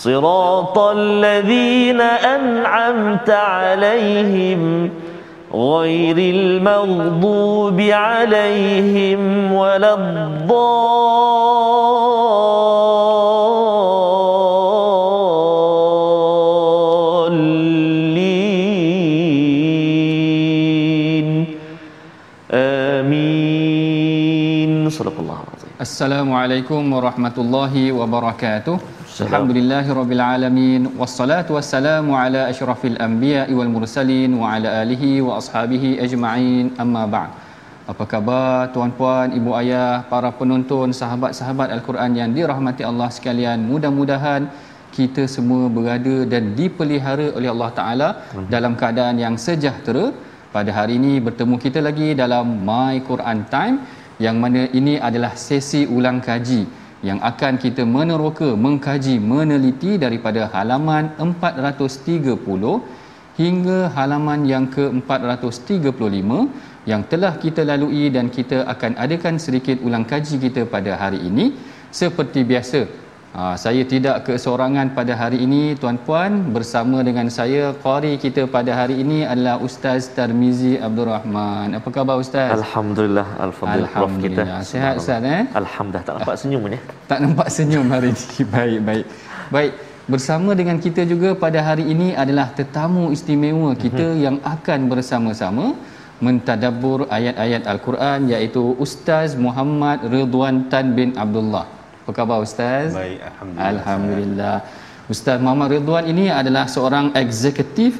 صراط الذين أنعمت عليهم غير المغضوب عليهم ولا الضالين. آمين. صدق الله العظيم. Assalamualaikum warahmatullahi wabarakatuh. Alhamdulillahirabbil alamin wassalatu wassalamu ala asyrafil anbiya'i wal mursalin wa ala alihi wa ashabihi ajma'in amma ba'd. Apa khabar tuan-puan, ibu ayah, para penonton, sahabat-sahabat Al-Quran yang dirahmati Allah sekalian. Mudah-mudahan kita semua berada dan dipelihara oleh Allah Taala dalam keadaan yang sejahtera. Pada hari ini bertemu kita lagi dalam My Quran Time yang mana ini adalah sesi ulang kaji yang akan kita meneroka, mengkaji, meneliti daripada halaman 430 hingga halaman yang ke-435 yang telah kita lalui dan kita akan adakan sedikit ulang kaji kita pada hari ini. Seperti biasa Ha, saya tidak keseorangan pada hari ini tuan-puan bersama dengan saya qari kita pada hari ini adalah Ustaz Tarmizi Abdul Rahman. Apa khabar Ustaz? Alhamdulillah Alhamdulillah Prof kita Sihat Ustaz eh? Alhamdulillah tak nampak senyum ni Tak nampak senyum hari ini. baik, baik. Baik, bersama dengan kita juga pada hari ini adalah tetamu istimewa kita Mhm. yang akan bersama-sama mentadabbur ayat-ayat Al-Quran iaitu Ustaz Muhammad Ridwan Tan bin Abdullah. Apa khabar Ustaz? Baik, Alhamdulillah. Alhamdulillah. Ustaz Muhammad Ridwan ini adalah seorang eksekutif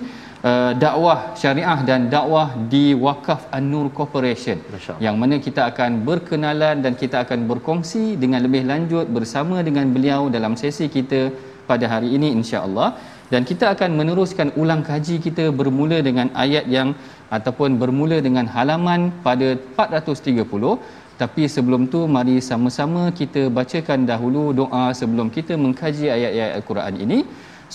uh, dakwah syariah dan dakwah di Wakaf An-Nur Corporation. Yang mana kita akan berkenalan dan kita akan berkongsi dengan lebih lanjut bersama dengan beliau dalam sesi kita pada hari ini insya-Allah dan kita akan meneruskan ulang kaji kita bermula dengan ayat yang ataupun bermula dengan halaman pada 430 tapi sebelum tu mari sama-sama kita bacakan dahulu doa sebelum kita mengkaji ayat-ayat al-Quran ini.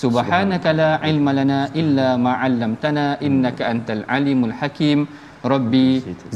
Subhanaka la ilma lana illa ma 'allamtana innaka antal alimul hakim. Rabbi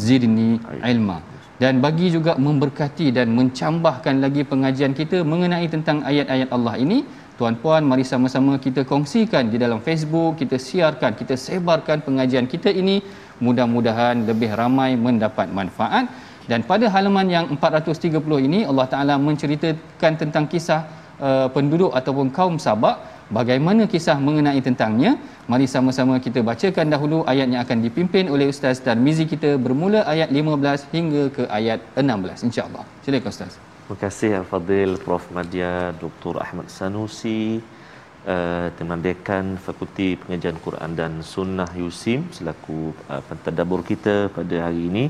zidni ilma. Dan bagi juga memberkati dan mencambahkan lagi pengajian kita mengenai tentang ayat-ayat Allah ini tuan-puan mari sama-sama kita kongsikan di dalam Facebook kita siarkan kita sebarkan pengajian kita ini. Mudah-mudahan lebih ramai mendapat manfaat dan pada halaman yang 430 ini Allah Taala menceritakan tentang kisah uh, penduduk ataupun kaum Sabak. Bagaimana kisah mengenai tentangnya? Mari sama-sama kita bacakan dahulu ayat yang akan dipimpin oleh Ustaz Tarmizi kita bermula ayat 15 hingga ke ayat 16 insya-Allah. Silakan Ustaz. Terima kasih Al-Fadhil Prof. Madya Dr. Ahmad Sanusi uh, Teman Dekan Fakulti Pengajian Quran dan Sunnah USIM selaku uh, pentadabur kita pada hari ini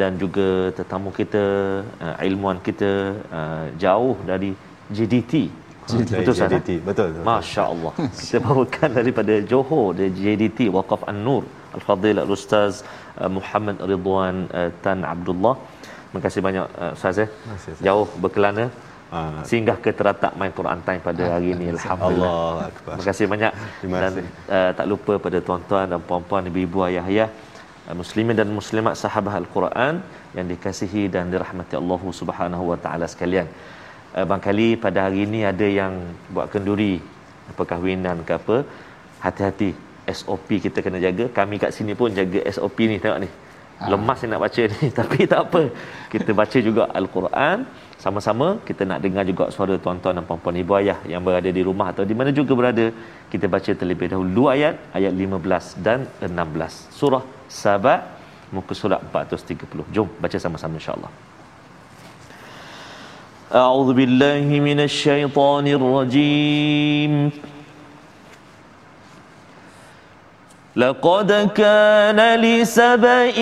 dan juga tetamu kita uh, ilmuwan kita uh, jauh dari JDT Dari betul JDT, eh? betul, betul. Masya Allah kita bawakan daripada Johor dari JDT Waqaf An-Nur Al-Fadhil Al-Ustaz uh, Muhammad Ridwan uh, Tan Abdullah Terima kasih banyak uh, Ustaz eh. Jauh berkelana Ah. singgah ke teratak main Quran Time pada hari ini alhamdulillah. Allah Akbar. Terima kasih banyak Terima dan kasih. uh, tak lupa pada tuan-tuan dan puan-puan ibu-ibu ayah-ayah muslimin dan muslimat sahabat Al-Quran yang dikasihi dan dirahmati Allah Subhanahu wa taala sekalian. Uh, barangkali pada hari ini ada yang buat kenduri perkahwinan ke apa hati-hati. SOP kita kena jaga. Kami kat sini pun jaga SOP ni tengok ni Ha. Lemas nak baca ni tapi tak apa. Kita baca juga Al-Quran sama-sama kita nak dengar juga suara tuan-tuan dan puan-puan ibu ayah yang berada di rumah atau di mana juga berada. Kita baca terlebih dahulu dua ayat ayat 15 dan 16. Surah Saba muka surat 430. Jom baca sama-sama insya-Allah. أعوذ بالله من الشيطان الرجيم لقد كان لسبإ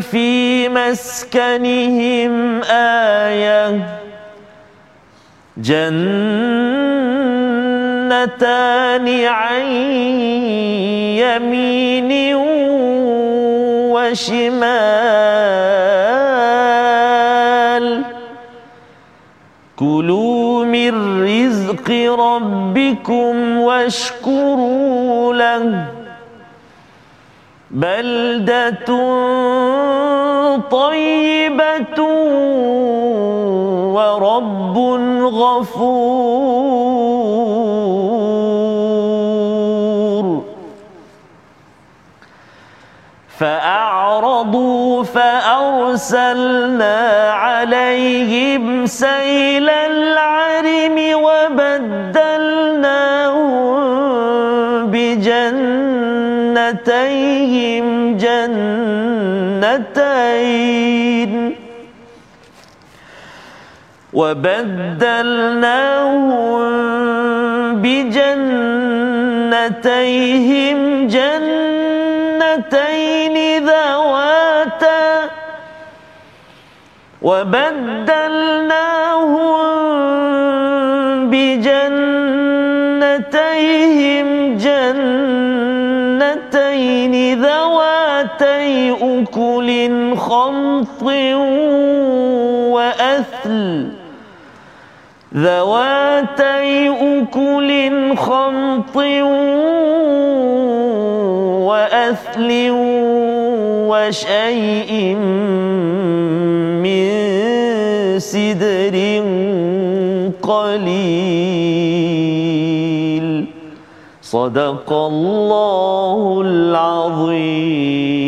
في مسكنهم آية. جنتان عن يمين وشمال. كلوا من رزق ربكم واشكروا له بلدة طيبة ورب غفور فأعرضوا فأرسلنا عليهم سيل العرم وبدلناهم بجنتيهم جنتين وبدلناهم بجنتيهم جنتين ذواتا وبدلناهم بجنتيهم جنتين ذواتي أكل خمط وأثل ذواتي أكل خمط وأثل وشيء من سدر قليل. صدق الله العظيم.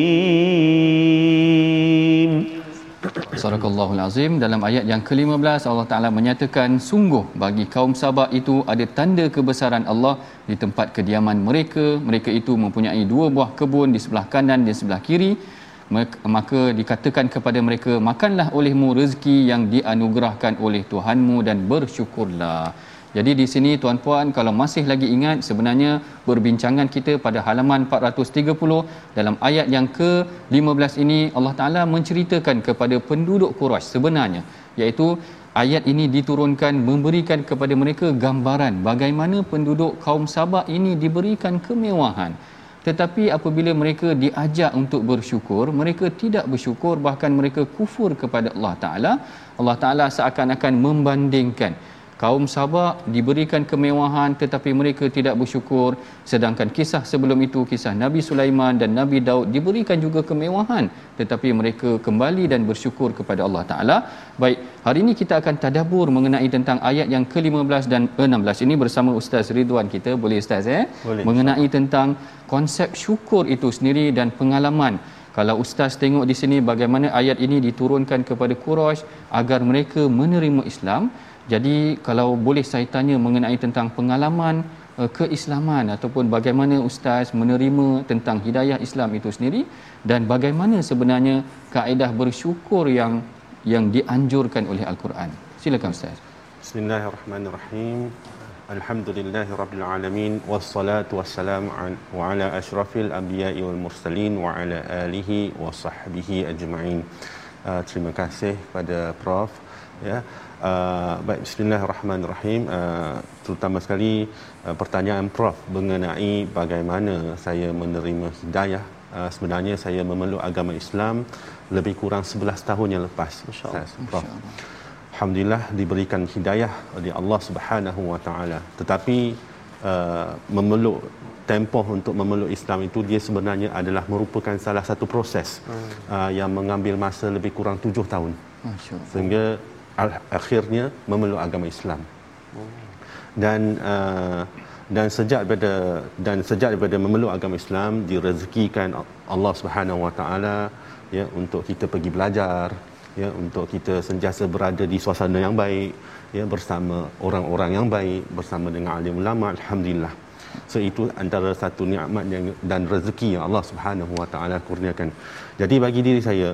Sadaqallahul Azim. Dalam ayat yang ke-15 Allah Taala menyatakan sungguh bagi kaum Sabak itu ada tanda kebesaran Allah di tempat kediaman mereka. Mereka itu mempunyai dua buah kebun di sebelah kanan dan sebelah kiri. Maka dikatakan kepada mereka makanlah olehmu rezeki yang dianugerahkan oleh Tuhanmu dan bersyukurlah jadi di sini tuan-puan kalau masih lagi ingat sebenarnya perbincangan kita pada halaman 430 dalam ayat yang ke-15 ini Allah Taala menceritakan kepada penduduk Quraisy sebenarnya iaitu ayat ini diturunkan memberikan kepada mereka gambaran bagaimana penduduk kaum Sabak ini diberikan kemewahan. Tetapi apabila mereka diajak untuk bersyukur mereka tidak bersyukur bahkan mereka kufur kepada Allah Taala Allah Taala seakan-akan membandingkan kaum Sabak diberikan kemewahan tetapi mereka tidak bersyukur. Sedangkan kisah sebelum itu kisah Nabi Sulaiman dan Nabi Daud diberikan juga kemewahan tetapi mereka kembali dan bersyukur kepada Allah Taala. Baik hari ini kita akan tadabbur mengenai tentang ayat yang ke-15 dan 16 ini bersama Ustaz Ridwan kita. Boleh Ustaz eh? Boleh. mengenai tentang konsep syukur itu sendiri dan pengalaman. Kalau ustaz tengok di sini bagaimana ayat ini diturunkan kepada Quraisy agar mereka menerima Islam jadi kalau boleh saya tanya mengenai tentang pengalaman uh, keislaman ataupun bagaimana ustaz menerima tentang hidayah Islam itu sendiri dan bagaimana sebenarnya kaedah bersyukur yang yang dianjurkan oleh al-Quran. Silakan ustaz. Bismillahirrahmanirrahim. Alhamdulillahirabbil alamin wassalatu wassalamu ala asyrafil anbiya'i wal mursalin wa ala alihi wa sahbihi ajma'in. Uh, terima kasih kepada Prof ya. Uh, baik bismillahirrahmanirrahim. Uh, terutama sekali uh, pertanyaan prof mengenai bagaimana saya menerima hidayah. Uh, sebenarnya saya memeluk agama Islam lebih kurang 11 tahun yang lepas insyaallah prof. Alhamdulillah diberikan hidayah oleh Allah Subhanahu wa taala. Tetapi uh, memeluk tempoh untuk memeluk Islam itu dia sebenarnya adalah merupakan salah satu proses hmm. uh, yang mengambil masa lebih kurang tujuh tahun. Sehingga akhirnya memeluk agama Islam. Dan uh, dan sejak daripada dan sejak daripada memeluk agama Islam direzekikan Allah Subhanahu Wa Taala ya untuk kita pergi belajar ya untuk kita sentiasa berada di suasana yang baik ya bersama orang-orang yang baik bersama dengan alim ulama alhamdulillah so itu antara satu nikmat yang dan rezeki yang Allah Subhanahu Wa Taala kurniakan jadi bagi diri saya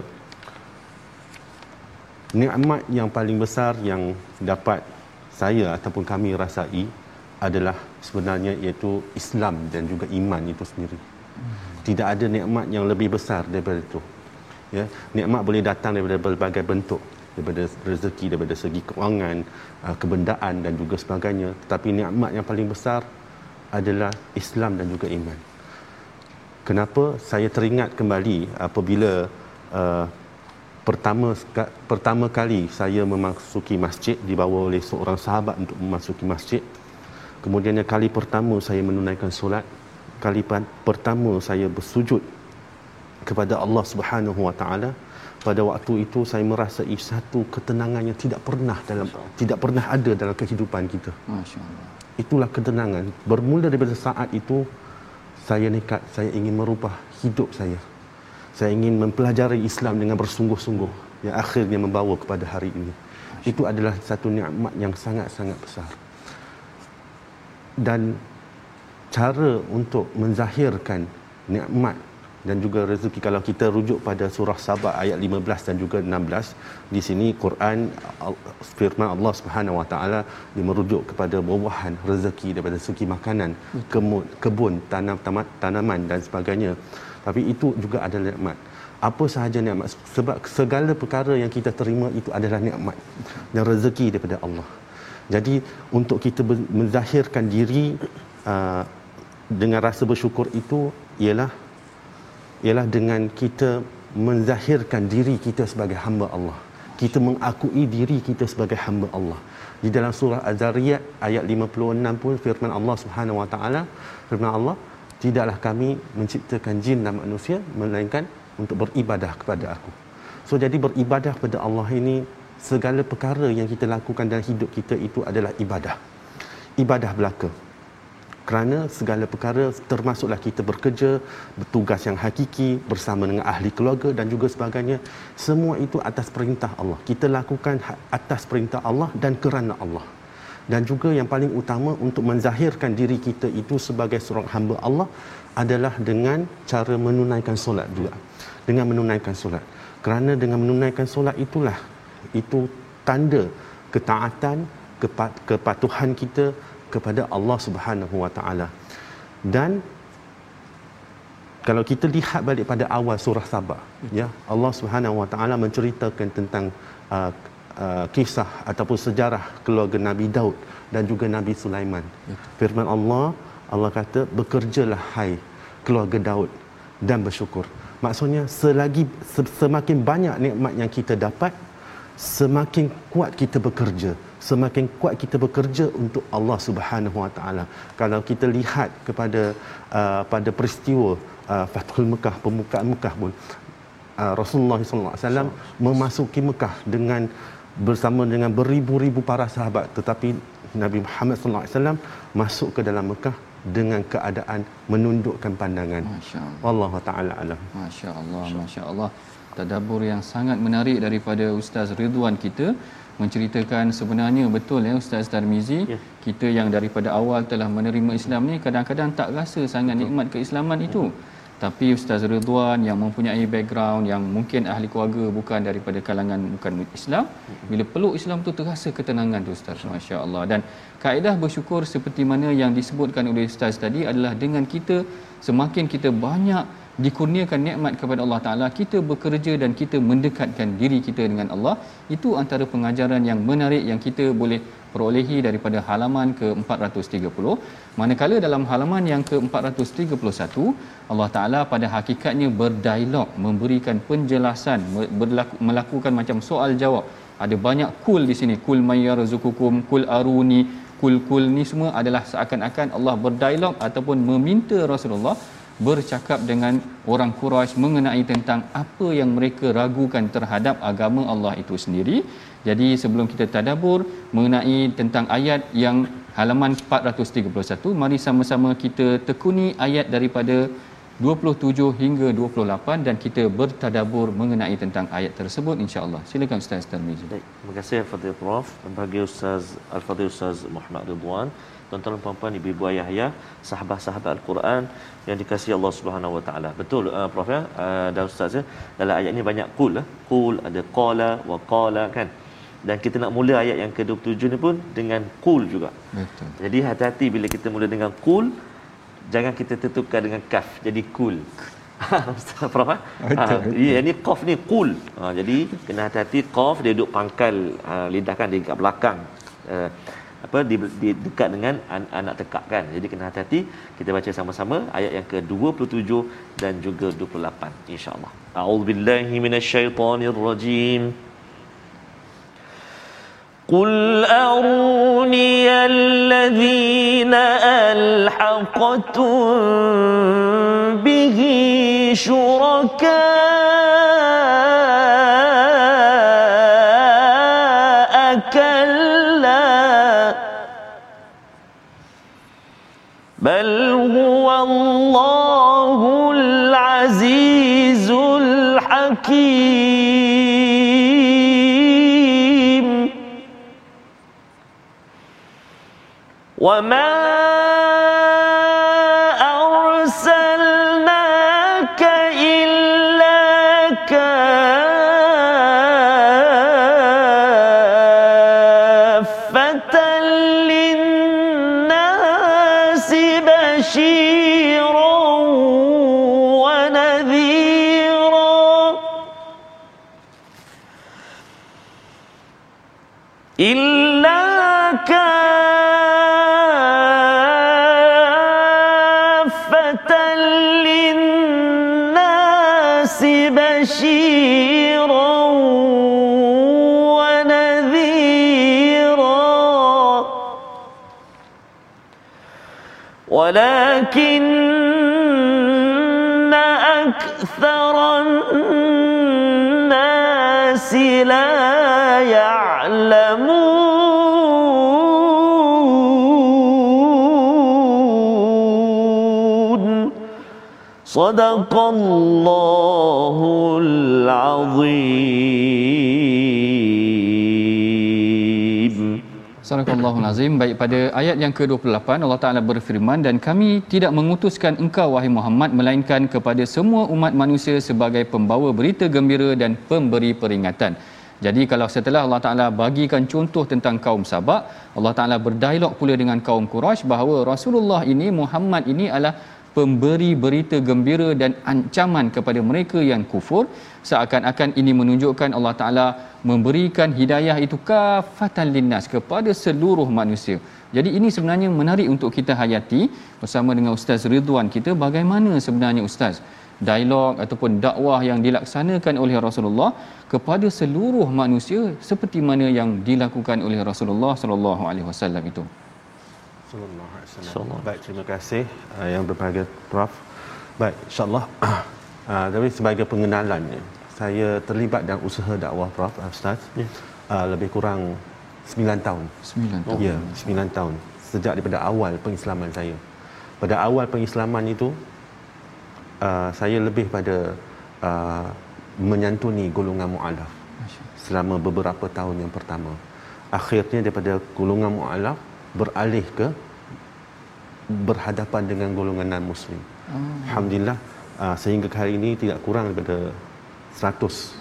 nikmat yang paling besar yang dapat saya ataupun kami rasai adalah sebenarnya iaitu Islam dan juga iman itu sendiri. Tidak ada nikmat yang lebih besar daripada itu. Ya, nikmat boleh datang daripada berbagai bentuk, daripada rezeki, daripada segi kewangan, uh, kebendaan dan juga sebagainya. Tetapi nikmat yang paling besar adalah Islam dan juga iman. Kenapa saya teringat kembali apabila uh, pertama pertama kali saya memasuki masjid dibawa oleh seorang sahabat untuk memasuki masjid kemudiannya kali pertama saya menunaikan solat kali pertama saya bersujud kepada Allah Subhanahu Wa Taala pada waktu itu saya merasai satu ketenangan yang tidak pernah dalam tidak pernah ada dalam kehidupan kita. Masya-Allah. Itulah ketenangan. Bermula daripada saat itu saya nekat saya ingin merubah hidup saya. Saya ingin mempelajari Islam dengan bersungguh-sungguh yang akhirnya membawa kepada hari ini. Itu adalah satu nikmat yang sangat-sangat besar. Dan cara untuk menzahirkan nikmat dan juga rezeki kalau kita rujuk pada surah Sabah ayat 15 dan juga 16 di sini Quran firman Allah Subhanahu Wa Taala dia merujuk kepada buah-buahan rezeki daripada segi makanan kebun, kebun tanam tamat, tanaman dan sebagainya tapi itu juga adalah nikmat apa sahaja nikmat sebab segala perkara yang kita terima itu adalah nikmat dan rezeki daripada Allah jadi untuk kita menzahirkan diri uh, dengan rasa bersyukur itu ialah ialah dengan kita menzahirkan diri kita sebagai hamba Allah. Kita mengakui diri kita sebagai hamba Allah. Di dalam surah Az-Zariyat ayat 56 pun firman Allah Subhanahu Wa Taala firman Allah tidaklah kami menciptakan jin dan manusia melainkan untuk beribadah kepada aku. So jadi beribadah kepada Allah ini segala perkara yang kita lakukan dalam hidup kita itu adalah ibadah. Ibadah belaka. Kerana segala perkara termasuklah kita bekerja, bertugas yang hakiki bersama dengan ahli keluarga dan juga sebagainya. Semua itu atas perintah Allah. Kita lakukan ha- atas perintah Allah dan kerana Allah. Dan juga yang paling utama untuk menzahirkan diri kita itu sebagai seorang hamba Allah adalah dengan cara menunaikan solat juga. Dengan menunaikan solat. Kerana dengan menunaikan solat itulah itu tanda ketaatan kepatuhan kita kepada Allah Subhanahu Wa Taala dan kalau kita lihat balik pada awal surah Sabah ya Allah Subhanahu Wa Taala menceritakan tentang uh, uh, kisah ataupun sejarah keluarga Nabi Daud dan juga Nabi Sulaiman. Firman Allah Allah kata bekerjalah hai keluarga Daud dan bersyukur. Maksudnya selagi semakin banyak nikmat yang kita dapat semakin kuat kita bekerja semakin kuat kita bekerja untuk Allah Subhanahu Wa Taala. Kalau kita lihat kepada uh, pada peristiwa uh, Fathul Mekah pembukaan Mekah pun uh, Rasulullah wasallam. memasuki Mekah dengan bersama dengan beribu-ribu para sahabat tetapi Nabi Muhammad sallallahu alaihi wasallam masuk ke dalam Mekah dengan keadaan menundukkan pandangan. Masya-Allah. Wallahu taala alam. Masya-Allah, masya-Allah tadabbur yang sangat menarik daripada Ustaz Ridwan kita menceritakan sebenarnya betul ya Ustaz Tarmizi ya. kita yang daripada awal telah menerima Islam ni kadang-kadang tak rasa sangat nikmat keislaman itu tapi Ustaz Ridwan yang mempunyai background yang mungkin ahli keluarga bukan daripada kalangan bukan Islam bila peluk Islam tu terasa ketenangan tu Ustaz masya-Allah. Dan kaedah bersyukur seperti mana yang disebutkan oleh Ustaz tadi adalah dengan kita semakin kita banyak dikurniakan nikmat kepada Allah Taala kita bekerja dan kita mendekatkan diri kita dengan Allah itu antara pengajaran yang menarik yang kita boleh perolehi daripada halaman ke-430. Manakala dalam halaman yang ke-431 Allah Taala pada hakikatnya berdialog memberikan penjelasan berlaku, melakukan macam soal jawab. Ada banyak kul di sini. Kul mayyarzukukum kul aruni kul-kul ni semua adalah seakan-akan Allah berdialog ataupun meminta Rasulullah bercakap dengan orang Quraisy mengenai tentang apa yang mereka ragukan terhadap agama Allah itu sendiri. Jadi sebelum kita tadabbur mengenai tentang ayat yang halaman 431 mari sama-sama kita tekuni ayat daripada 27 hingga 28 dan kita bertadabur mengenai tentang ayat tersebut insya-Allah. Silakan Ustaz Tarmizi. Baik, terima kasih Al-Fadhil Prof. Bagi Ustaz Al-Fadhil Ustaz Muhammad Ridwan, tuan-tuan dan puan-puan, ibu-ibu ayah-ayah, sahabat-sahabat Al-Quran yang dikasihi Allah Subhanahu Wa Taala. Betul uh, Prof ya, uh, dan Ustaz ya, dalam ayat ini banyak qul. Qul ada qala wa qala kan. Dan kita nak mula ayat yang ke-27 ni pun dengan qul juga. Betul. Jadi hati-hati bila kita mula dengan qul, jangan kita tertukar dengan kaf jadi kul. Ustaz Prof ha? ha ya ni qaf ni qul ha, jadi kena hati-hati qaf dia duduk pangkal ha, lidah kan di kat belakang. Uh, apa di, di dekat dengan an, anak tekak kan. Jadi kena hati-hati kita baca sama-sama ayat yang ke-27 dan juga 28 insyaallah a'udzubillahi minasyaitonirrajim قل أروني الذين ألحقتم به شركاء وما صدق الله العظيم Sadaqallahul Azim. Baik pada ayat yang ke-28 Allah Taala berfirman dan kami tidak mengutuskan engkau wahai Muhammad melainkan kepada semua umat manusia sebagai pembawa berita gembira dan pemberi peringatan. Jadi kalau setelah Allah Taala bagikan contoh tentang kaum Sabak, Allah Taala berdialog pula dengan kaum Quraisy bahawa Rasulullah ini Muhammad ini adalah pemberi berita gembira dan ancaman kepada mereka yang kufur seakan-akan ini menunjukkan Allah Taala memberikan hidayah itu kafatan linnas kepada seluruh manusia. Jadi ini sebenarnya menarik untuk kita hayati bersama dengan Ustaz Ridwan kita bagaimana sebenarnya Ustaz dialog ataupun dakwah yang dilaksanakan oleh Rasulullah kepada seluruh manusia seperti mana yang dilakukan oleh Rasulullah sallallahu alaihi wasallam itu. Sallallahu alaihi wasallam. Baik, terima kasih uh, yang berbahagia Prof. Baik, insyaAllah uh, tapi sebagai pengenalan saya terlibat dalam usaha dakwah Prof. uh, Ustaz. Ya. Uh, lebih kurang 9 tahun. 9 tahun. Ya, 9 tahun. Sejak daripada awal pengislaman saya. Pada awal pengislaman itu uh, saya lebih pada uh, menyantuni golongan mu'alaf selama beberapa tahun yang pertama. Akhirnya daripada golongan mu'alaf beralih ke berhadapan dengan golongan non-muslim. Oh. Alhamdulillah uh, sehingga hari ini tidak kurang daripada 100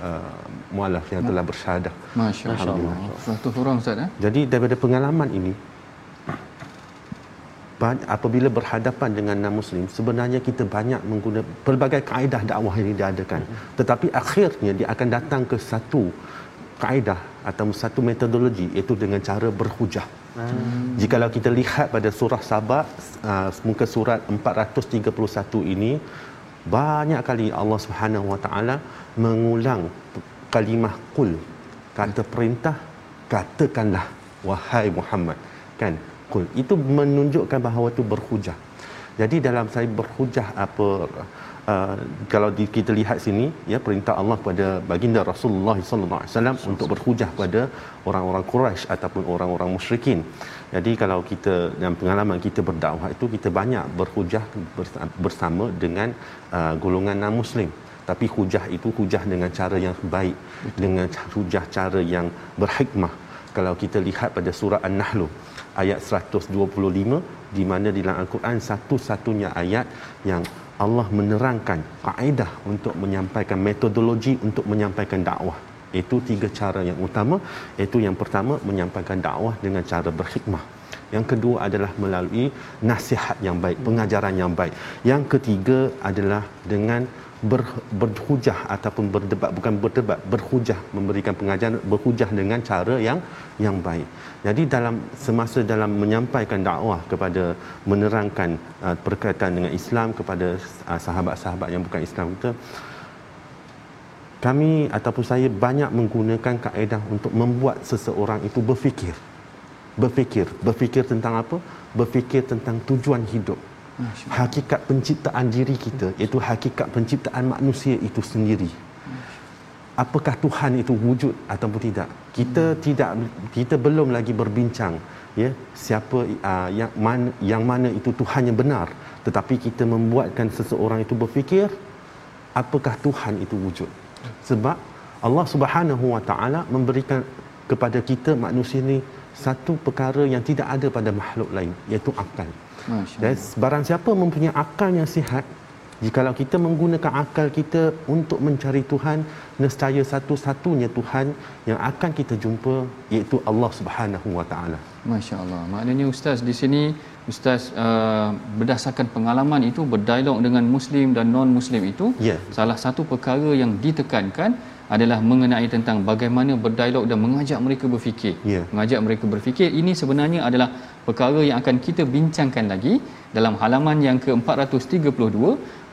uh, mualaf yang telah bersyahadah. Masya-Allah. 100 orang Ustaz eh? Jadi daripada pengalaman ini apabila berhadapan dengan non-muslim sebenarnya kita banyak menggunakan pelbagai kaedah dakwah yang diadakan tetapi akhirnya dia akan datang ke satu kaedah atau satu metodologi iaitu dengan cara berhujah. Hmm. Jikalau kita lihat pada surah Sabah uh, muka surat 431 ini banyak kali Allah Subhanahu Wa Taala mengulang kalimah qul. Kata perintah katakanlah wahai Muhammad. Kan? Qul. Itu menunjukkan bahawa itu berhujah. Jadi dalam saya berhujah apa uh, kalau di, kita lihat sini ya perintah Allah kepada baginda Rasulullah sallallahu alaihi wasallam untuk berhujah pada orang-orang Quraisy ataupun orang-orang musyrikin. Jadi kalau kita dalam pengalaman kita berdakwah itu kita banyak berhujah bersama dengan uh, golongan non-muslim tapi hujah itu hujah dengan cara yang baik dengan hujah cara yang berhikmah kalau kita lihat pada surah An-Nahl ayat 125 di mana di dalam Al-Quran satu-satunya ayat yang Allah menerangkan kaedah untuk menyampaikan metodologi untuk menyampaikan dakwah. Itu tiga cara yang utama. Itu yang pertama menyampaikan dakwah dengan cara berhikmah yang kedua adalah melalui nasihat yang baik pengajaran yang baik. Yang ketiga adalah dengan ber, berhujah ataupun berdebat bukan berdebat berhujah memberikan pengajaran berhujah dengan cara yang yang baik. Jadi dalam semasa dalam menyampaikan dakwah kepada menerangkan uh, berkaitan dengan Islam kepada uh, sahabat-sahabat yang bukan Islam kita kami ataupun saya banyak menggunakan kaedah untuk membuat seseorang itu berfikir. Berfikir, berfikir tentang apa? Berfikir tentang tujuan hidup hakikat penciptaan diri kita iaitu hakikat penciptaan manusia itu sendiri. Apakah Tuhan itu wujud ataupun tidak? Kita hmm. tidak kita belum lagi berbincang ya siapa uh, yang mana yang mana itu Tuhan yang benar. Tetapi kita membuatkan seseorang itu berfikir apakah Tuhan itu wujud? Sebab Allah Subhanahu Wa Taala memberikan kepada kita manusia ini satu perkara yang tidak ada pada makhluk lain iaitu akal dan barang siapa mempunyai akal yang sihat, jikalau kita menggunakan akal kita untuk mencari Tuhan, nescaya satu-satunya Tuhan yang akan kita jumpa iaitu Allah Subhanahu Wa Taala. Masya-Allah. Maknanya ustaz di sini ustaz uh, berdasarkan pengalaman itu berdialog dengan muslim dan non muslim itu yeah. salah satu perkara yang ditekankan adalah mengenai tentang bagaimana berdialog dan mengajak mereka berfikir. Yeah. Mengajak mereka berfikir ini sebenarnya adalah perkara yang akan kita bincangkan lagi dalam halaman yang ke-432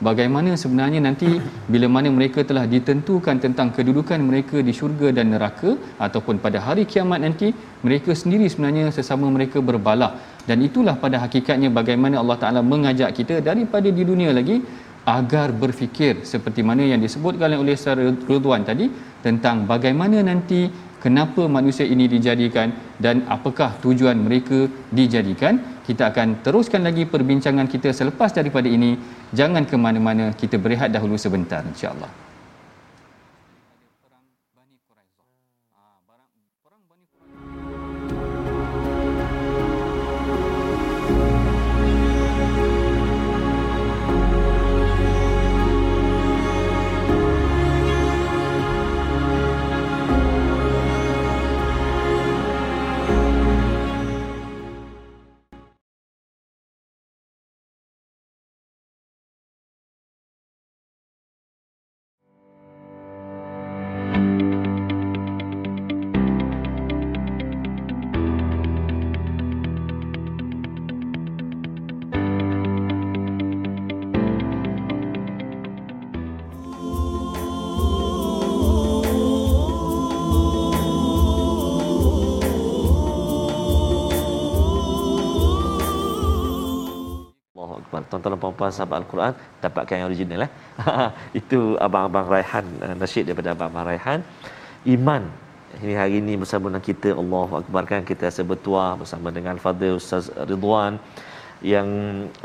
bagaimana sebenarnya nanti bila mana mereka telah ditentukan tentang kedudukan mereka di syurga dan neraka ataupun pada hari kiamat nanti mereka sendiri sebenarnya sesama mereka berbalah dan itulah pada hakikatnya bagaimana Allah Taala mengajak kita daripada di dunia lagi agar berfikir seperti mana yang disebutkan oleh Ustaz Ridwan tadi tentang bagaimana nanti kenapa manusia ini dijadikan dan apakah tujuan mereka dijadikan. Kita akan teruskan lagi perbincangan kita selepas daripada ini. Jangan ke mana-mana kita berehat dahulu sebentar insya-Allah sahabat Al-Quran dapatkan yang original eh. Itu abang-abang Raihan uh, nasyid daripada abang-abang Raihan. Iman ini hari ini bersama dengan kita Allahu Akbar kan kita rasa bertuah bersama dengan Fadil Ustaz Ridwan yang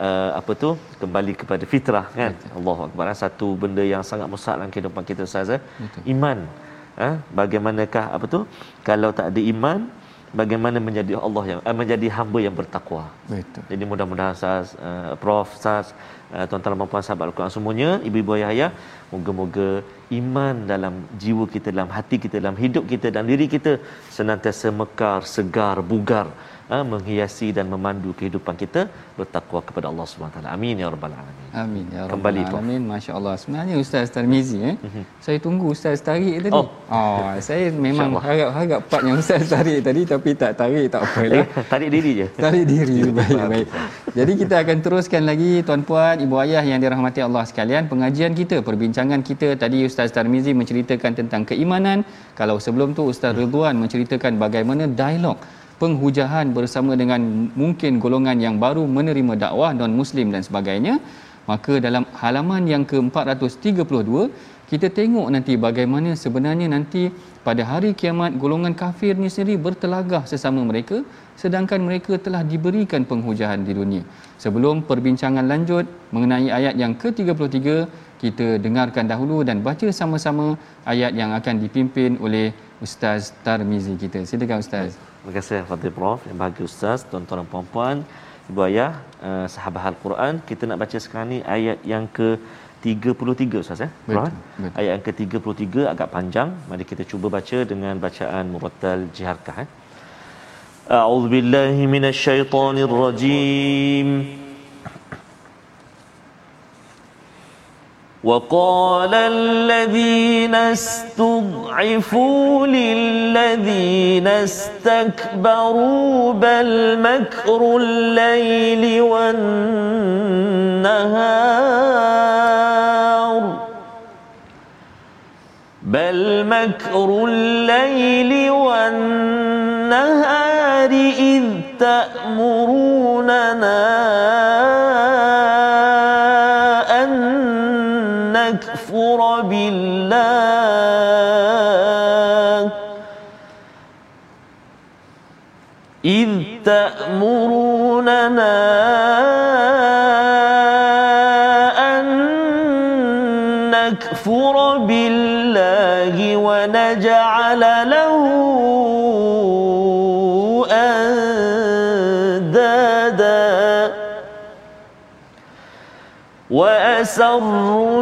uh, apa tu kembali kepada fitrah kan Betul. Allahu Akbar kan? satu benda yang sangat besar dalam kehidupan kita Ustaz eh? iman ha? bagaimanakah apa tu kalau tak ada iman bagaimana menjadi Allah yang uh, menjadi hamba yang bertakwa. Betul. Jadi mudah-mudahan Ustaz uh, Prof Ustaz uh, tuan-tuan dan puan sahabat Al-Quran semuanya, ibu-ibu ayah, moga-moga iman dalam jiwa kita, dalam hati kita, dalam hidup kita dan diri kita senantiasa mekar, segar, bugar ha, menghiasi dan memandu kehidupan kita bertakwa kepada Allah Subhanahu taala. Amin ya rabbal alamin. Amin ya rabbal Kembali, alamin. Masya-Allah. Sebenarnya Ustaz Tarmizi eh. Mm-hmm. Saya tunggu Ustaz tarik tadi. Oh, oh saya memang harap-harap part yang Ustaz tarik tadi tapi tak tarik tak apalah. tarik diri je. Tarik diri. baik baik. Jadi kita akan teruskan lagi tuan-puan, ibu ayah yang dirahmati Allah sekalian, pengajian kita, perbincangan kita tadi Ustaz Tarmizi menceritakan tentang keimanan. Kalau sebelum tu Ustaz Ridwan menceritakan bagaimana dialog penghujahan bersama dengan mungkin golongan yang baru menerima dakwah non muslim dan sebagainya Maka dalam halaman yang ke-432 kita tengok nanti bagaimana sebenarnya nanti pada hari kiamat golongan kafir ni sendiri bertelagah sesama mereka sedangkan mereka telah diberikan penghujahan di dunia. Sebelum perbincangan lanjut mengenai ayat yang ke-33, kita dengarkan dahulu dan baca sama-sama ayat yang akan dipimpin oleh Ustaz Tarmizi kita. Silakan Ustaz. Terima kasih Fadil Prof yang bahagia Ustaz, tuan-tuan dan puan-puan, ibu ayah, uh, sahabat Al-Quran. Kita nak baca sekarang ni ayat yang ke 33 Ustaz ya. Betul, eh? betul. Ayat yang ke 33 agak panjang. Mari kita cuba baca dengan bacaan murattal jiharkah. Eh. A'udzubillahi minasyaitonirrajim. rajim. وقال الذين استضعفوا للذين استكبروا بل مكر الليل والنهار بل مكر الليل والنهار إذ تأمروننا بالله إذ تأمروننا أن نكفر بالله ونجعل له أندادا. وأسروا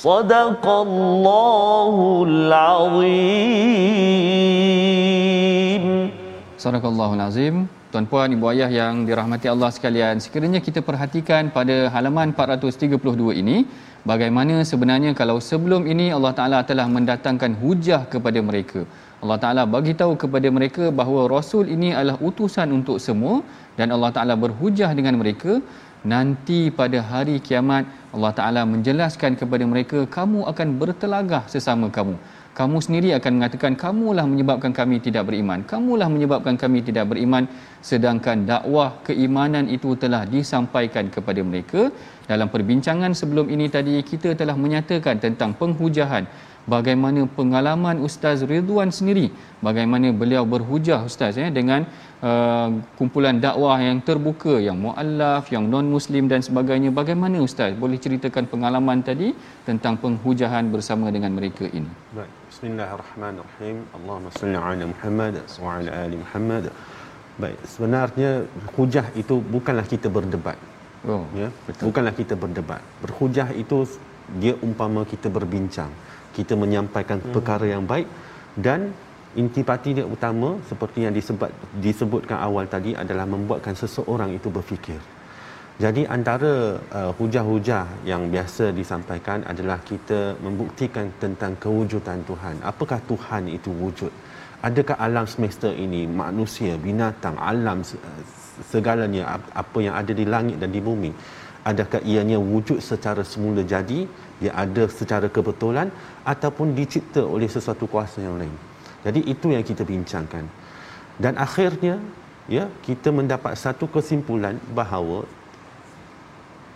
صدق الله العظيم صدق الله العظيم Tuan-puan, ibu ayah yang dirahmati Allah sekalian, sekiranya kita perhatikan pada halaman 432 ini, bagaimana sebenarnya kalau sebelum ini Allah Taala telah mendatangkan hujah kepada mereka. Allah Taala bagi tahu kepada mereka bahawa rasul ini adalah utusan untuk semua dan Allah Taala berhujah dengan mereka nanti pada hari kiamat Allah Taala menjelaskan kepada mereka kamu akan bertelagah sesama kamu. Kamu sendiri akan mengatakan kamulah menyebabkan kami tidak beriman. Kamulah menyebabkan kami tidak beriman sedangkan dakwah keimanan itu telah disampaikan kepada mereka. Dalam perbincangan sebelum ini tadi kita telah menyatakan tentang penghujahan bagaimana pengalaman ustaz Ridwan sendiri? Bagaimana beliau berhujah ustaz ya dengan uh, kumpulan dakwah yang terbuka yang muallaf yang non muslim dan sebagainya? Bagaimana ustaz? Boleh ceritakan pengalaman tadi tentang penghujahan bersama dengan mereka ini. Baik. Bismillahirrahmanirrahim. Allahumma salli ala Muhammad wa ala ali Muhammad. Baik. Sebenarnya hujah itu bukanlah kita berdebat. Oh ya? betul. bukanlah kita berdebat. Berhujah itu dia umpama kita berbincang kita menyampaikan hmm. perkara yang baik dan intipati dia utama seperti yang disebut disebutkan awal tadi adalah membuatkan seseorang itu berfikir. Jadi antara uh, hujah-hujah yang biasa disampaikan adalah kita membuktikan tentang kewujudan Tuhan. Apakah Tuhan itu wujud? Adakah alam semesta ini manusia, binatang, alam segalanya apa yang ada di langit dan di bumi adakah ianya wujud secara semula jadi dia ada secara kebetulan ataupun dicipta oleh sesuatu kuasa yang lain. Jadi itu yang kita bincangkan. Dan akhirnya ya kita mendapat satu kesimpulan bahawa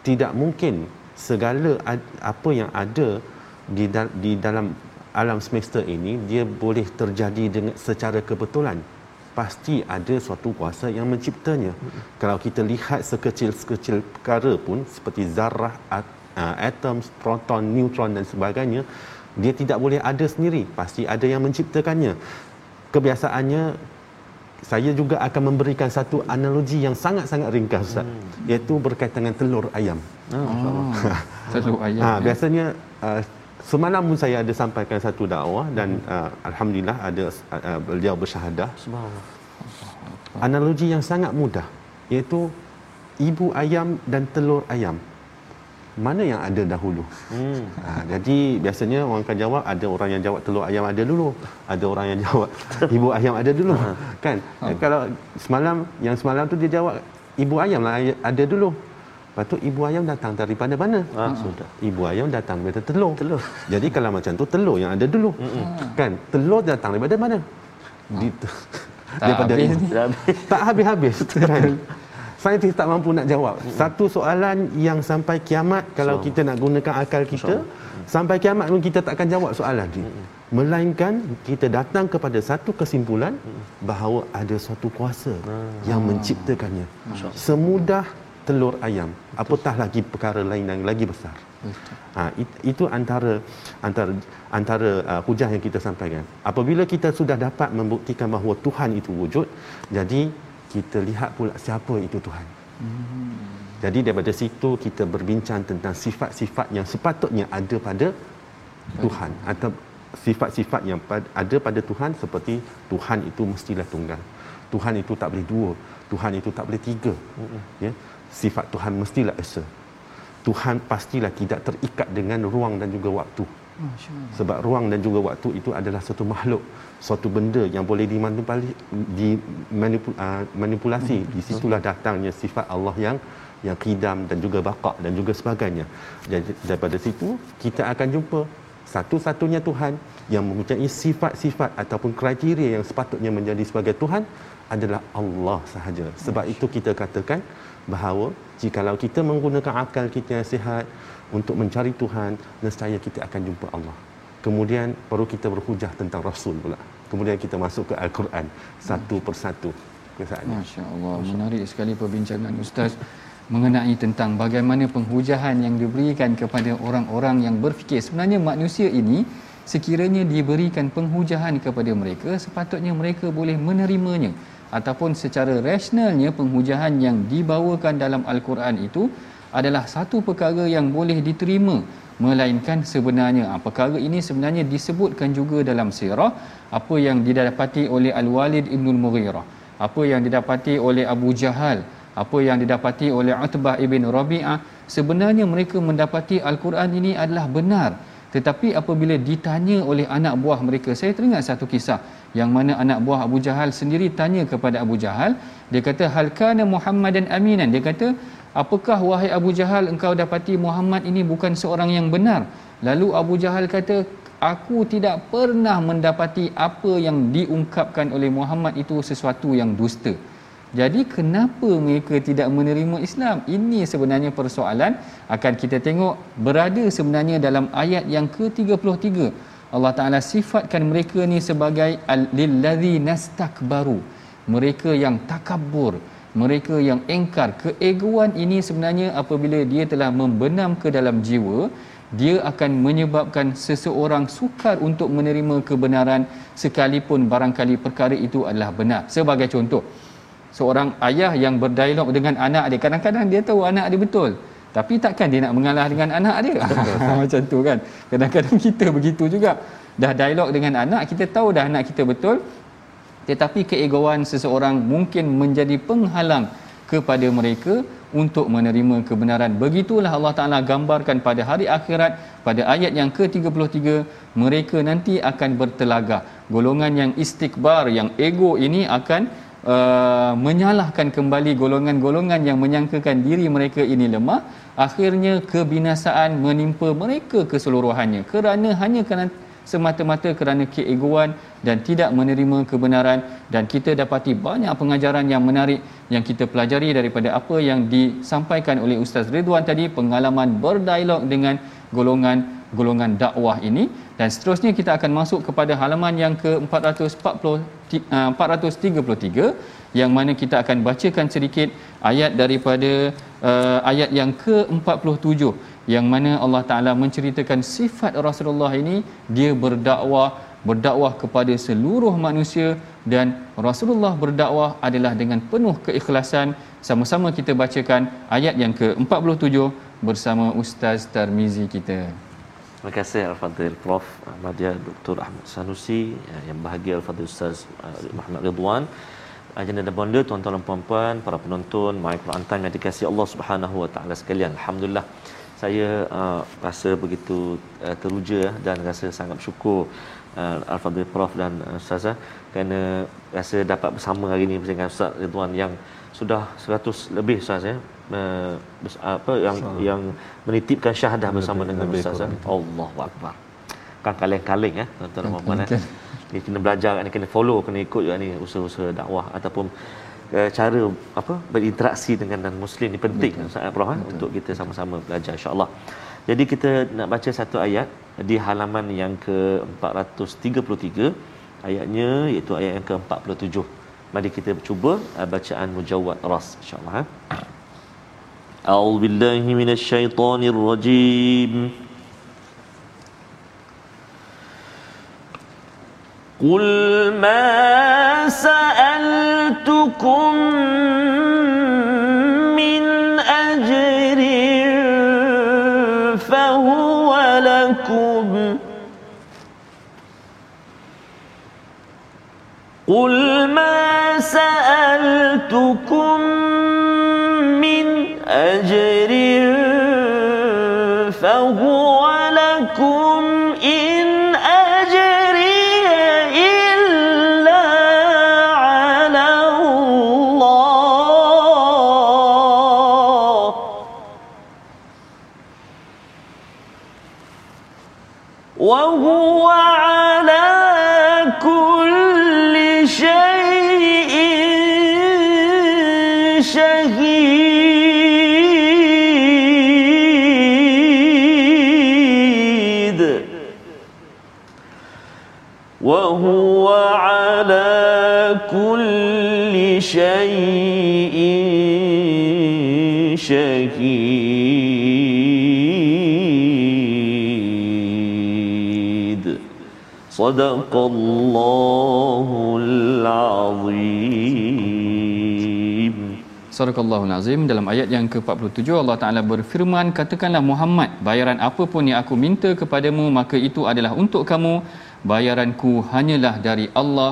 tidak mungkin segala apa yang ada di di dalam alam semesta ini dia boleh terjadi dengan secara kebetulan pasti ada suatu kuasa yang menciptanya. Hmm. Kalau kita lihat sekecil-sekecil perkara pun seperti zarah, uh, atom, proton, neutron dan sebagainya, dia tidak boleh ada sendiri. Pasti ada yang menciptakannya. Kebiasaannya saya juga akan memberikan satu analogi yang sangat-sangat ringkas Ustaz, hmm. iaitu berkaitan dengan telur ayam. Oh, telur ayam. Ha, biasanya uh, Semalam pun saya ada sampaikan satu dakwah dan uh, alhamdulillah ada uh, beliau bersyahadah. Subhanallah. Analogi yang sangat mudah iaitu ibu ayam dan telur ayam mana yang ada dahulu hmm. ha, jadi biasanya orang akan jawab ada orang yang jawab telur ayam ada dulu ada orang yang jawab ibu ayam ada dulu ha. kan ha. kalau semalam yang semalam tu dia jawab ibu ayam lah ada dulu Lepas tu ibu ayam datang daripada mana? Ah, sudah. Ibu ayam datang daripada telur. Telur. Jadi kalau macam tu telur yang ada dulu. Mm-mm. Kan? Telur datang daripada mana? Di, tak daripada habis ini. tak habis-habis. kan? Saintis tak mampu nak jawab. Mm-mm. Satu soalan yang sampai kiamat kalau so. kita nak gunakan akal kita, so. sampai kiamat pun kita tak akan jawab soalan ni. Melainkan kita datang kepada satu kesimpulan bahawa ada suatu kuasa ah. yang menciptakannya. Semudah telur ayam. Betul. apatah lagi perkara lain yang lagi besar? Ha, itu antara antara antara uh, hujah yang kita sampaikan. Apabila kita sudah dapat membuktikan bahawa Tuhan itu wujud jadi kita lihat pula siapa itu Tuhan. Hmm. jadi daripada situ kita berbincang tentang sifat-sifat yang sepatutnya ada pada Tuhan atau sifat-sifat yang ada pada Tuhan seperti Tuhan itu mestilah tunggal. Tuhan itu tak boleh dua. Tuhan itu tak boleh tiga. Hmm. ya sifat Tuhan mestilah esa. Tuhan pastilah tidak terikat dengan ruang dan juga waktu. Sebab ruang dan juga waktu itu adalah satu makhluk, suatu benda yang boleh dimanipulasi. Ah, Di situlah datangnya sifat Allah yang yang qidam dan juga baqa dan juga sebagainya. Jadi daripada situ kita akan jumpa satu-satunya Tuhan yang mempunyai sifat-sifat ataupun kriteria yang sepatutnya menjadi sebagai Tuhan adalah Allah sahaja. Sebab itu kita katakan bahawa jikalau kita menggunakan akal kita yang sihat untuk mencari Tuhan nescaya kita akan jumpa Allah. Kemudian baru kita berhujah tentang Rasul pula. Kemudian kita masuk ke Al-Quran satu persatu. Masya Allah menarik sekali perbincangan Ustaz mengenai tentang bagaimana penghujahan yang diberikan kepada orang-orang yang berfikir. Sebenarnya manusia ini sekiranya diberikan penghujahan kepada mereka sepatutnya mereka boleh menerimanya. Ataupun secara rasionalnya penghujahan yang dibawakan dalam al-Quran itu adalah satu perkara yang boleh diterima melainkan sebenarnya perkara ini sebenarnya disebutkan juga dalam sirah apa yang didapati oleh Al-Walid Ibn Mughirah apa yang didapati oleh Abu Jahal apa yang didapati oleh Utbah Ibn Rabi'ah sebenarnya mereka mendapati Al-Quran ini adalah benar. Tetapi apabila ditanya oleh anak buah mereka saya teringat satu kisah yang mana anak buah Abu Jahal sendiri tanya kepada Abu Jahal. Dia kata hal kana Muhammadan aminan? Dia kata apakah wahai Abu Jahal engkau dapati Muhammad ini bukan seorang yang benar? Lalu Abu Jahal kata aku tidak pernah mendapati apa yang diungkapkan oleh Muhammad itu sesuatu yang dusta jadi kenapa mereka tidak menerima Islam? Ini sebenarnya persoalan akan kita tengok berada sebenarnya dalam ayat yang ke-33. Allah Taala sifatkan mereka ni sebagai lillazi nastakbaru. Mereka yang takabur, mereka yang engkar. Keegoan ini sebenarnya apabila dia telah membenam ke dalam jiwa, dia akan menyebabkan seseorang sukar untuk menerima kebenaran sekalipun barangkali perkara itu adalah benar. Sebagai contoh, seorang ayah yang berdialog dengan anak dia, kadang-kadang dia tahu anak dia betul. Tapi takkan dia nak mengalah dengan anak dia? Macam tu kan. Kadang-kadang kita begitu juga. Dah dialog dengan anak, kita tahu dah anak kita betul. Tetapi keegoan seseorang mungkin menjadi penghalang kepada mereka untuk menerima kebenaran. Begitulah Allah Ta'ala gambarkan pada hari akhirat, pada ayat yang ke-33, mereka nanti akan bertelagah. Golongan yang istikbar, yang ego ini akan uh, menyalahkan kembali golongan-golongan yang menyangkakan diri mereka ini lemah akhirnya kebinasaan menimpa mereka keseluruhannya. Kerana hanya kerana semata-mata kerana keegoan dan tidak menerima kebenaran. Dan kita dapati banyak pengajaran yang menarik yang kita pelajari daripada apa yang disampaikan oleh Ustaz Ridwan tadi pengalaman berdialog dengan golongan golongan dakwah ini dan seterusnya kita akan masuk kepada halaman yang ke-440 433 uh, yang mana kita akan bacakan sedikit ayat daripada uh, ayat yang ke-47 yang mana Allah Taala menceritakan sifat Rasulullah ini dia berdakwah berdakwah kepada seluruh manusia dan Rasulullah berdakwah adalah dengan penuh keikhlasan sama-sama kita bacakan ayat yang ke-47 bersama Ustaz Tarmizi kita. Terima kasih Al-Fadhil Prof. Ahmadiyah Dr. Ahmad Sanusi yang bahagia Al-Fadhil Ustaz uh, Muhammad Ridwan. Agenda dan bonda tuan-tuan dan puan-puan, para penonton, Quran Time yang dikasihi Allah Subhanahu Wa Taala sekalian. Alhamdulillah saya uh, rasa begitu uh, teruja dan rasa sangat bersyukur uh, Al-Fadhil Prof dan uh, Ustazah kerana rasa dapat bersama hari ini dengan Ustaz Ridwan yang sudah 100 lebih Ustaz ya uh, apa yang Salah. yang menitipkan syahadah bersama lebih, dengan Ustaz Allahu Akbar. Kan kaleng-kaleng ya tuan-tuan dan puan-puan ya. Ni kena belajar ni kena follow kena ikut juga ni usaha-usaha dakwah ataupun uh, cara apa berinteraksi dengan non muslim ni penting sangat Prof eh, untuk kita sama-sama belajar insya-Allah. Jadi kita nak baca satu ayat di halaman yang ke-433 ayatnya iaitu ayat yang ke-47. Mari kita cuba uh, bacaan mujawwad ras insya-Allah. أعوذ بالله من الشيطان الرجيم. قل ما سألتكم من أجر فهو لكم. قل ما سألتكم شيء شهيد صدق الله العظيم Surah Al-Azim dalam ayat yang ke-47 Allah Taala berfirman katakanlah Muhammad bayaran apa pun yang aku minta kepadamu maka itu adalah untuk kamu bayaranku hanyalah dari Allah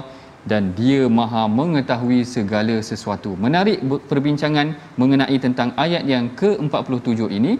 dan dia maha mengetahui segala sesuatu. Menarik perbincangan mengenai tentang ayat yang ke-47 ini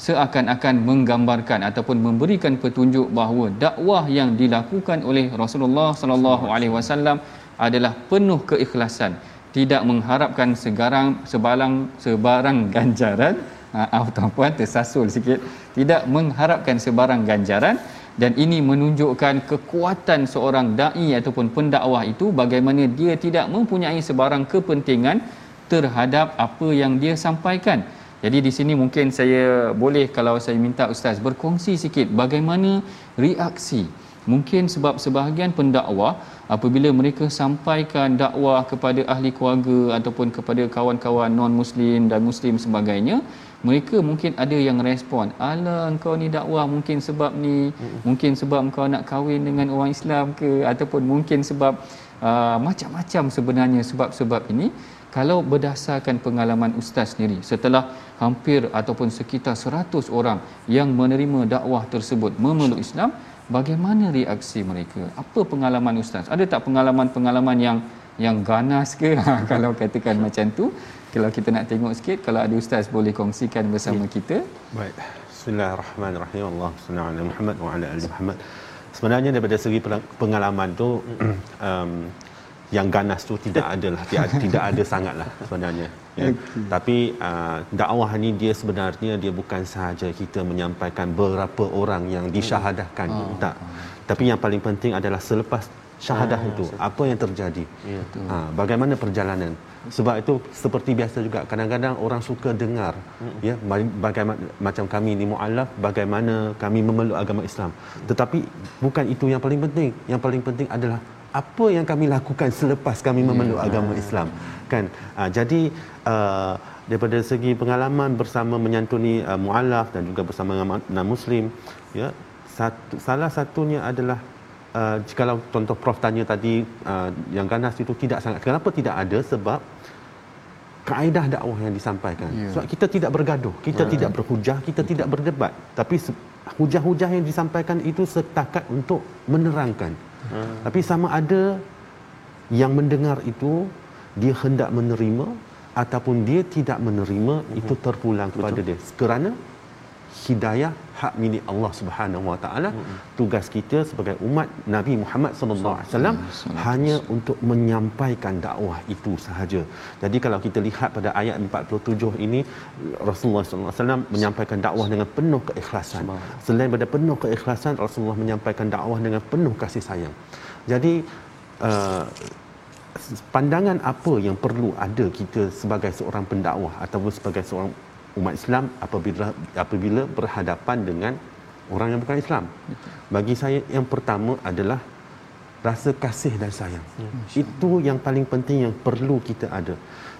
seakan-akan menggambarkan ataupun memberikan petunjuk bahawa dakwah yang dilakukan oleh Rasulullah sallallahu alaihi wasallam adalah penuh keikhlasan tidak mengharapkan segarang sebalang sebarang ganjaran. Maaf tuan-puan tersasul sikit. Tidak mengharapkan sebarang ganjaran dan ini menunjukkan kekuatan seorang dai ataupun pendakwah itu bagaimana dia tidak mempunyai sebarang kepentingan terhadap apa yang dia sampaikan. Jadi di sini mungkin saya boleh kalau saya minta ustaz berkongsi sikit bagaimana reaksi mungkin sebab sebahagian pendakwah apabila mereka sampaikan dakwah kepada ahli keluarga ataupun kepada kawan-kawan non muslim dan muslim sebagainya mereka mungkin ada yang respon ala engkau ni dakwah mungkin sebab ni hmm. mungkin sebab engkau nak kahwin dengan orang Islam ke? Ataupun mungkin sebab uh, macam-macam sebenarnya sebab-sebab ini. Kalau berdasarkan pengalaman ustaz sendiri setelah hampir ataupun sekitar 100 orang yang menerima dakwah tersebut memeluk Islam bagaimana reaksi mereka? Apa pengalaman ustaz? Ada tak pengalaman-pengalaman yang yang ganas ke? Kalau katakan macam tu kalau kita nak tengok sikit kalau ada ustaz boleh kongsikan bersama ya. kita. Baik. Bismillahirrahmanirrahim. Allah subhanahu Muhammad wa ala ali Muhammad. Sebenarnya daripada segi pengalaman tu um, yang ganas tu tidak ada lah tidak, tidak ada sangatlah sebenarnya ya. okay. tapi uh, dakwah ni dia sebenarnya dia bukan sahaja kita menyampaikan berapa orang yang disyahadahkan oh. tak tapi yang paling penting adalah selepas syahadah oh, itu apa yang terjadi ya, ha, bagaimana perjalanan sebab itu seperti biasa juga kadang-kadang orang suka dengar hmm. ya bagaimana macam kami ni mualaf bagaimana kami memeluk agama Islam tetapi bukan itu yang paling penting yang paling penting adalah apa yang kami lakukan selepas kami memeluk yeah. agama Islam? Kan? Uh, jadi uh, daripada segi pengalaman bersama menyantuni uh, mualaf dan juga bersama non muslim ya satu, salah satunya adalah uh, jikalau contoh prof tanya tadi uh, yang ganas itu tidak sangat. Kenapa tidak ada? Sebab kaedah dakwah yang disampaikan. Yeah. sebab kita tidak bergaduh kita yeah. tidak berhujah kita tidak berdebat. Tapi hujah-hujah yang disampaikan itu setakat untuk menerangkan Hmm. Tapi sama ada yang mendengar itu dia hendak menerima ataupun dia tidak menerima uh-huh. itu terpulang kepada Betul. dia kerana hidayah hak milik Allah Subhanahu Wa Taala tugas kita sebagai umat Nabi Muhammad sallallahu alaihi wasallam hanya untuk menyampaikan dakwah itu sahaja. Jadi kalau kita lihat pada ayat 47 ini Rasulullah sallallahu alaihi wasallam menyampaikan dakwah dengan penuh keikhlasan. Selain daripada penuh keikhlasan Rasulullah menyampaikan dakwah dengan penuh kasih sayang. Jadi uh, pandangan apa yang perlu ada kita sebagai seorang pendakwah ataupun sebagai seorang umat Islam apabila apabila berhadapan dengan orang yang bukan Islam. Bagi saya yang pertama adalah rasa kasih dan sayang. Ya, Itu yang paling penting yang perlu kita ada.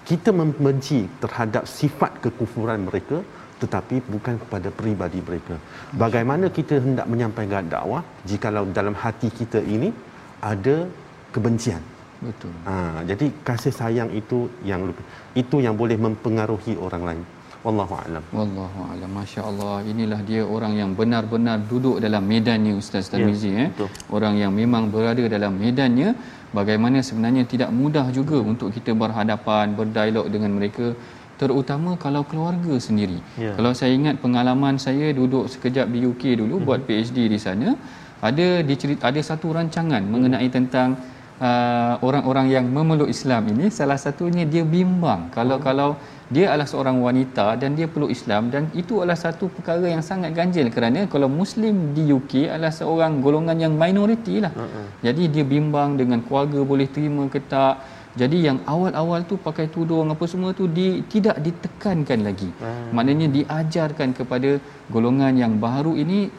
Kita membenci terhadap sifat kekufuran mereka tetapi bukan kepada peribadi mereka. Bagaimana kita hendak menyampaikan dakwah jika dalam hati kita ini ada kebencian. Betul. Ha, jadi kasih sayang itu yang itu yang boleh mempengaruhi orang lain. Wallahu a'lam. Wallahu a'lam. Masya-Allah. Inilah dia orang yang benar-benar duduk dalam medannya Ustaz Tarmizi ya, eh. Orang yang memang berada dalam medannya bagaimana sebenarnya tidak mudah juga untuk kita berhadapan, berdialog dengan mereka terutama kalau keluarga sendiri. Ya. Kalau saya ingat pengalaman saya duduk sekejap di UK dulu hmm. buat PhD di sana, ada dicerit ada satu rancangan hmm. mengenai tentang uh, orang-orang yang memeluk Islam ini salah satunya dia bimbang kalau hmm. kalau dia adalah seorang wanita dan dia peluk Islam dan itu adalah satu perkara yang sangat ganjil kerana kalau muslim di UK adalah seorang golongan yang minoriti lah. Uh-uh. Jadi dia bimbang dengan keluarga boleh terima ke tak. Jadi yang awal-awal tu pakai tudung apa semua tu di, tidak ditekankan lagi. Uh. Maknanya diajarkan kepada golongan yang baru ini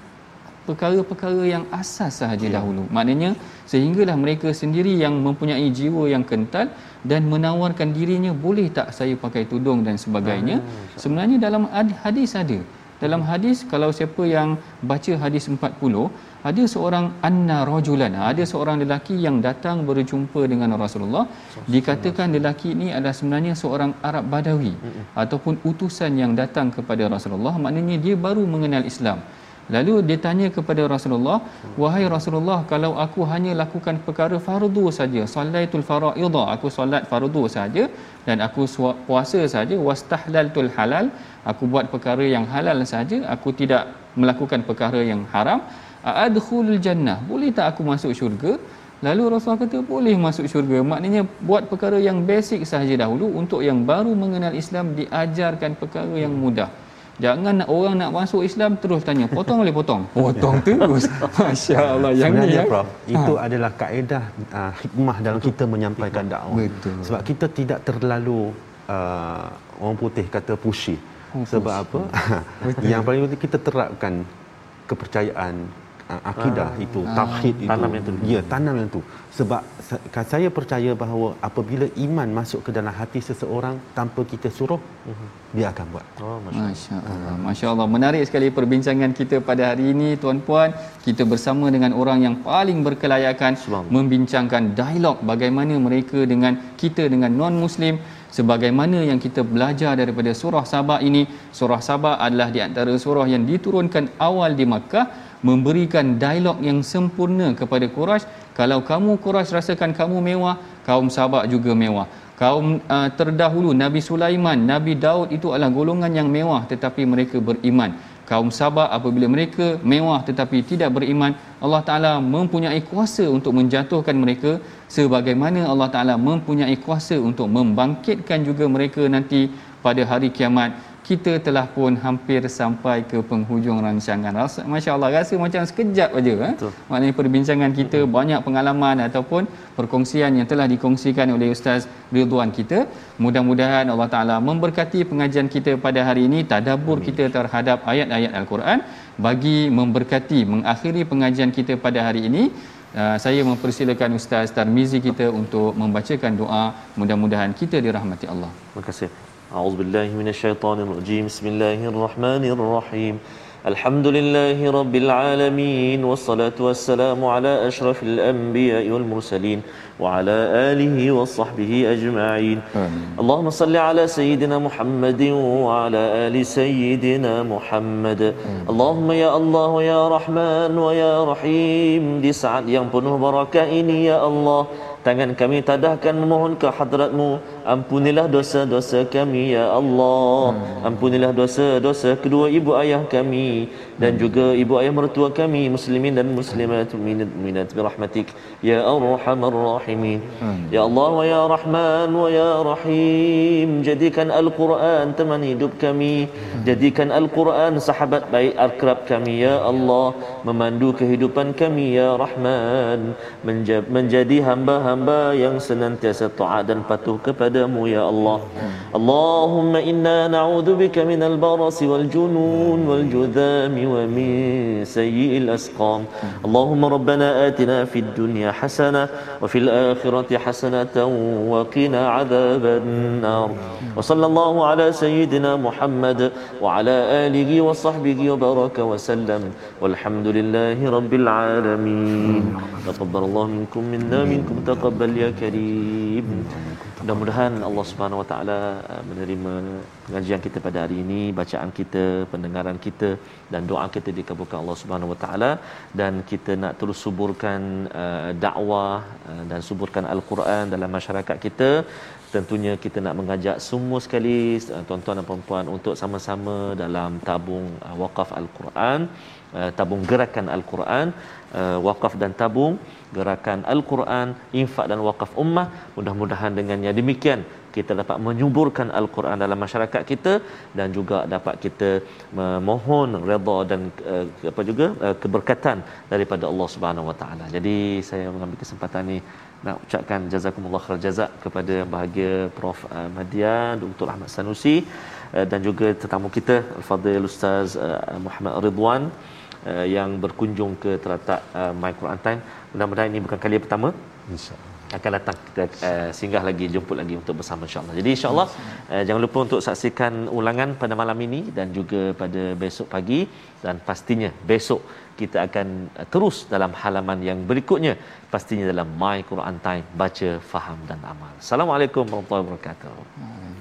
perkara-perkara yang asas sahaja yeah. dahulu. Maknanya sehinggalah mereka sendiri yang mempunyai jiwa yang kental dan menawarkan dirinya boleh tak saya pakai tudung dan sebagainya. Ah, Sebenarnya dalam hadis ada. Dalam hadis kalau siapa yang baca hadis 40 ada seorang anna rajulan ada seorang lelaki yang datang berjumpa dengan Rasulullah dikatakan lelaki ini adalah sebenarnya seorang Arab Badawi ataupun utusan yang datang kepada Rasulullah maknanya dia baru mengenal Islam Lalu dia tanya kepada Rasulullah, "Wahai Rasulullah, kalau aku hanya lakukan perkara fardu saja, salaitul faraidah, aku solat fardu saja dan aku puasa saja, wastahlaltul halal, aku buat perkara yang halal saja, aku tidak melakukan perkara yang haram, adkhulul jannah, boleh tak aku masuk syurga?" Lalu Rasulullah kata boleh masuk syurga. Maknanya buat perkara yang basic sahaja dahulu untuk yang baru mengenal Islam diajarkan perkara yang mudah. Jangan nak orang nak masuk Islam terus tanya, potong boleh potong? Potong terus. Masya-Allah yang ni ya. Prof, itu ha. adalah kaedah uh, hikmah dalam Betul. kita menyampaikan dakwah. Betul. Sebab kita tidak terlalu uh, orang putih kata pushy. Oh, Sebab apa? yang paling penting kita terapkan kepercayaan akidah ah, itu ah, tauhid itu. Tanam yang tu ya tanam yang tu. Sebab saya percaya bahawa apabila iman masuk ke dalam hati seseorang tanpa kita suruh uh-huh. dia akan buat. Oh masya-Allah. masya-Allah. Menarik sekali perbincangan kita pada hari ini tuan-puan. Kita bersama dengan orang yang paling berkelayakan membincangkan dialog bagaimana mereka dengan kita dengan non muslim sebagaimana yang kita belajar daripada surah Sabah ini surah Sabah adalah di antara surah yang diturunkan awal di Makkah memberikan dialog yang sempurna kepada Quraisy kalau kamu Quraisy rasakan kamu mewah kaum Sabak juga mewah. Kaum uh, terdahulu Nabi Sulaiman Nabi Daud itu adalah golongan yang mewah tetapi mereka beriman. Kaum Sabak apabila mereka mewah tetapi tidak beriman Allah Taala mempunyai kuasa untuk menjatuhkan mereka. Sebagaimana Allah Taala mempunyai kuasa untuk membangkitkan juga mereka nanti pada hari kiamat kita telah pun hampir sampai ke penghujung rancangan. Rasa masya-Allah rasa macam sekejap aja eh. Maknanya perbincangan kita Betul. banyak pengalaman ataupun perkongsian yang telah dikongsikan oleh Ustaz Ridwan kita. Mudah-mudahan Allah Taala memberkati pengajian kita pada hari ini, tadabbur kita terhadap ayat-ayat Al-Quran bagi memberkati mengakhiri pengajian kita pada hari ini. Uh, saya mempersilakan Ustaz Tarmizi kita untuk membacakan doa mudah-mudahan kita dirahmati Allah. Terima kasih. أعوذ بالله من الشيطان الرجيم. بسم الله الرحمن الرحيم. الحمد لله رب العالمين والصلاة والسلام على أشرف الأنبياء والمرسلين وعلى آله وصحبه أجمعين. آمين. اللهم صل على سيدنا محمد وعلى آل سيدنا محمد. آمين. اللهم يا الله يا رحمن ويا رحيم دي سعد yang penuh barakah ini ya Allah. Tangan kami tadahkan memohon ke hadratmu ampunilah dosa-dosa kami ya Allah. Ampunilah dosa-dosa kedua ibu ayah kami dan juga ibu ayah mertua kami muslimin dan muslimat minat birahmatik. Ya arhamar rahimin. Ya Allah wa ya Rahman wa ya Rahim. Jadikan Al-Quran teman hidup kami. Jadikan Al-Quran sahabat baik akrab kami ya Allah. Memandu kehidupan kami ya Rahman. Menjadi hamba-hamba yang senantiasa taat dan patuh kepadamu ya Allah Allahumma inna na'udzubika minal barasi wal junun wal judhami wa min sayyi'il asqam Allahumma rabbana atina fid dunya hasanah wa fil akhirati hasanatan wa qina adhaban nar wa sallallahu ala sayyidina Muhammad wa ala alihi wa sahbihi wa baraka wa sallam walhamdulillahi rabbil alamin taqabbalallahu minkum Mudah-mudahan Allah Subhanahu Wa Taala uh, menerima pengajian kita pada hari ini, bacaan kita, pendengaran kita dan doa kita dikabulkan Allah Subhanahu Wa Taala dan kita nak terus suburkan uh, dakwah uh, dan suburkan al-Quran dalam masyarakat kita. Tentunya kita nak mengajak semua sekali uh, tuan-tuan dan puan-puan untuk sama-sama dalam tabung uh, wakaf al-Quran, uh, tabung gerakan al-Quran, uh, wakaf dan tabung gerakan Al-Quran, infak dan wakaf ummah. Mudah-mudahan dengannya demikian kita dapat menyuburkan Al-Quran dalam masyarakat kita dan juga dapat kita memohon redha dan uh, apa juga uh, keberkatan daripada Allah Subhanahu Wa Taala. Jadi saya mengambil kesempatan ini nak ucapkan jazakumullah khair jazak kepada bahagia Prof Madia Dr. Ahmad Sanusi uh, dan juga tetamu kita Al-Fadhil Ustaz uh, Muhammad Ridwan uh, yang berkunjung ke terletak uh, My Quran Time Mudah-mudahan ini bukan kali pertama. InsyaAllah. Akan datang kita uh, singgah lagi, jemput lagi untuk bersama insyaAllah. Jadi insyaAllah uh, jangan lupa untuk saksikan ulangan pada malam ini dan juga pada besok pagi. Dan pastinya besok kita akan uh, terus dalam halaman yang berikutnya. Pastinya dalam My Quran Time, baca, faham dan amal. Assalamualaikum warahmatullahi wabarakatuh.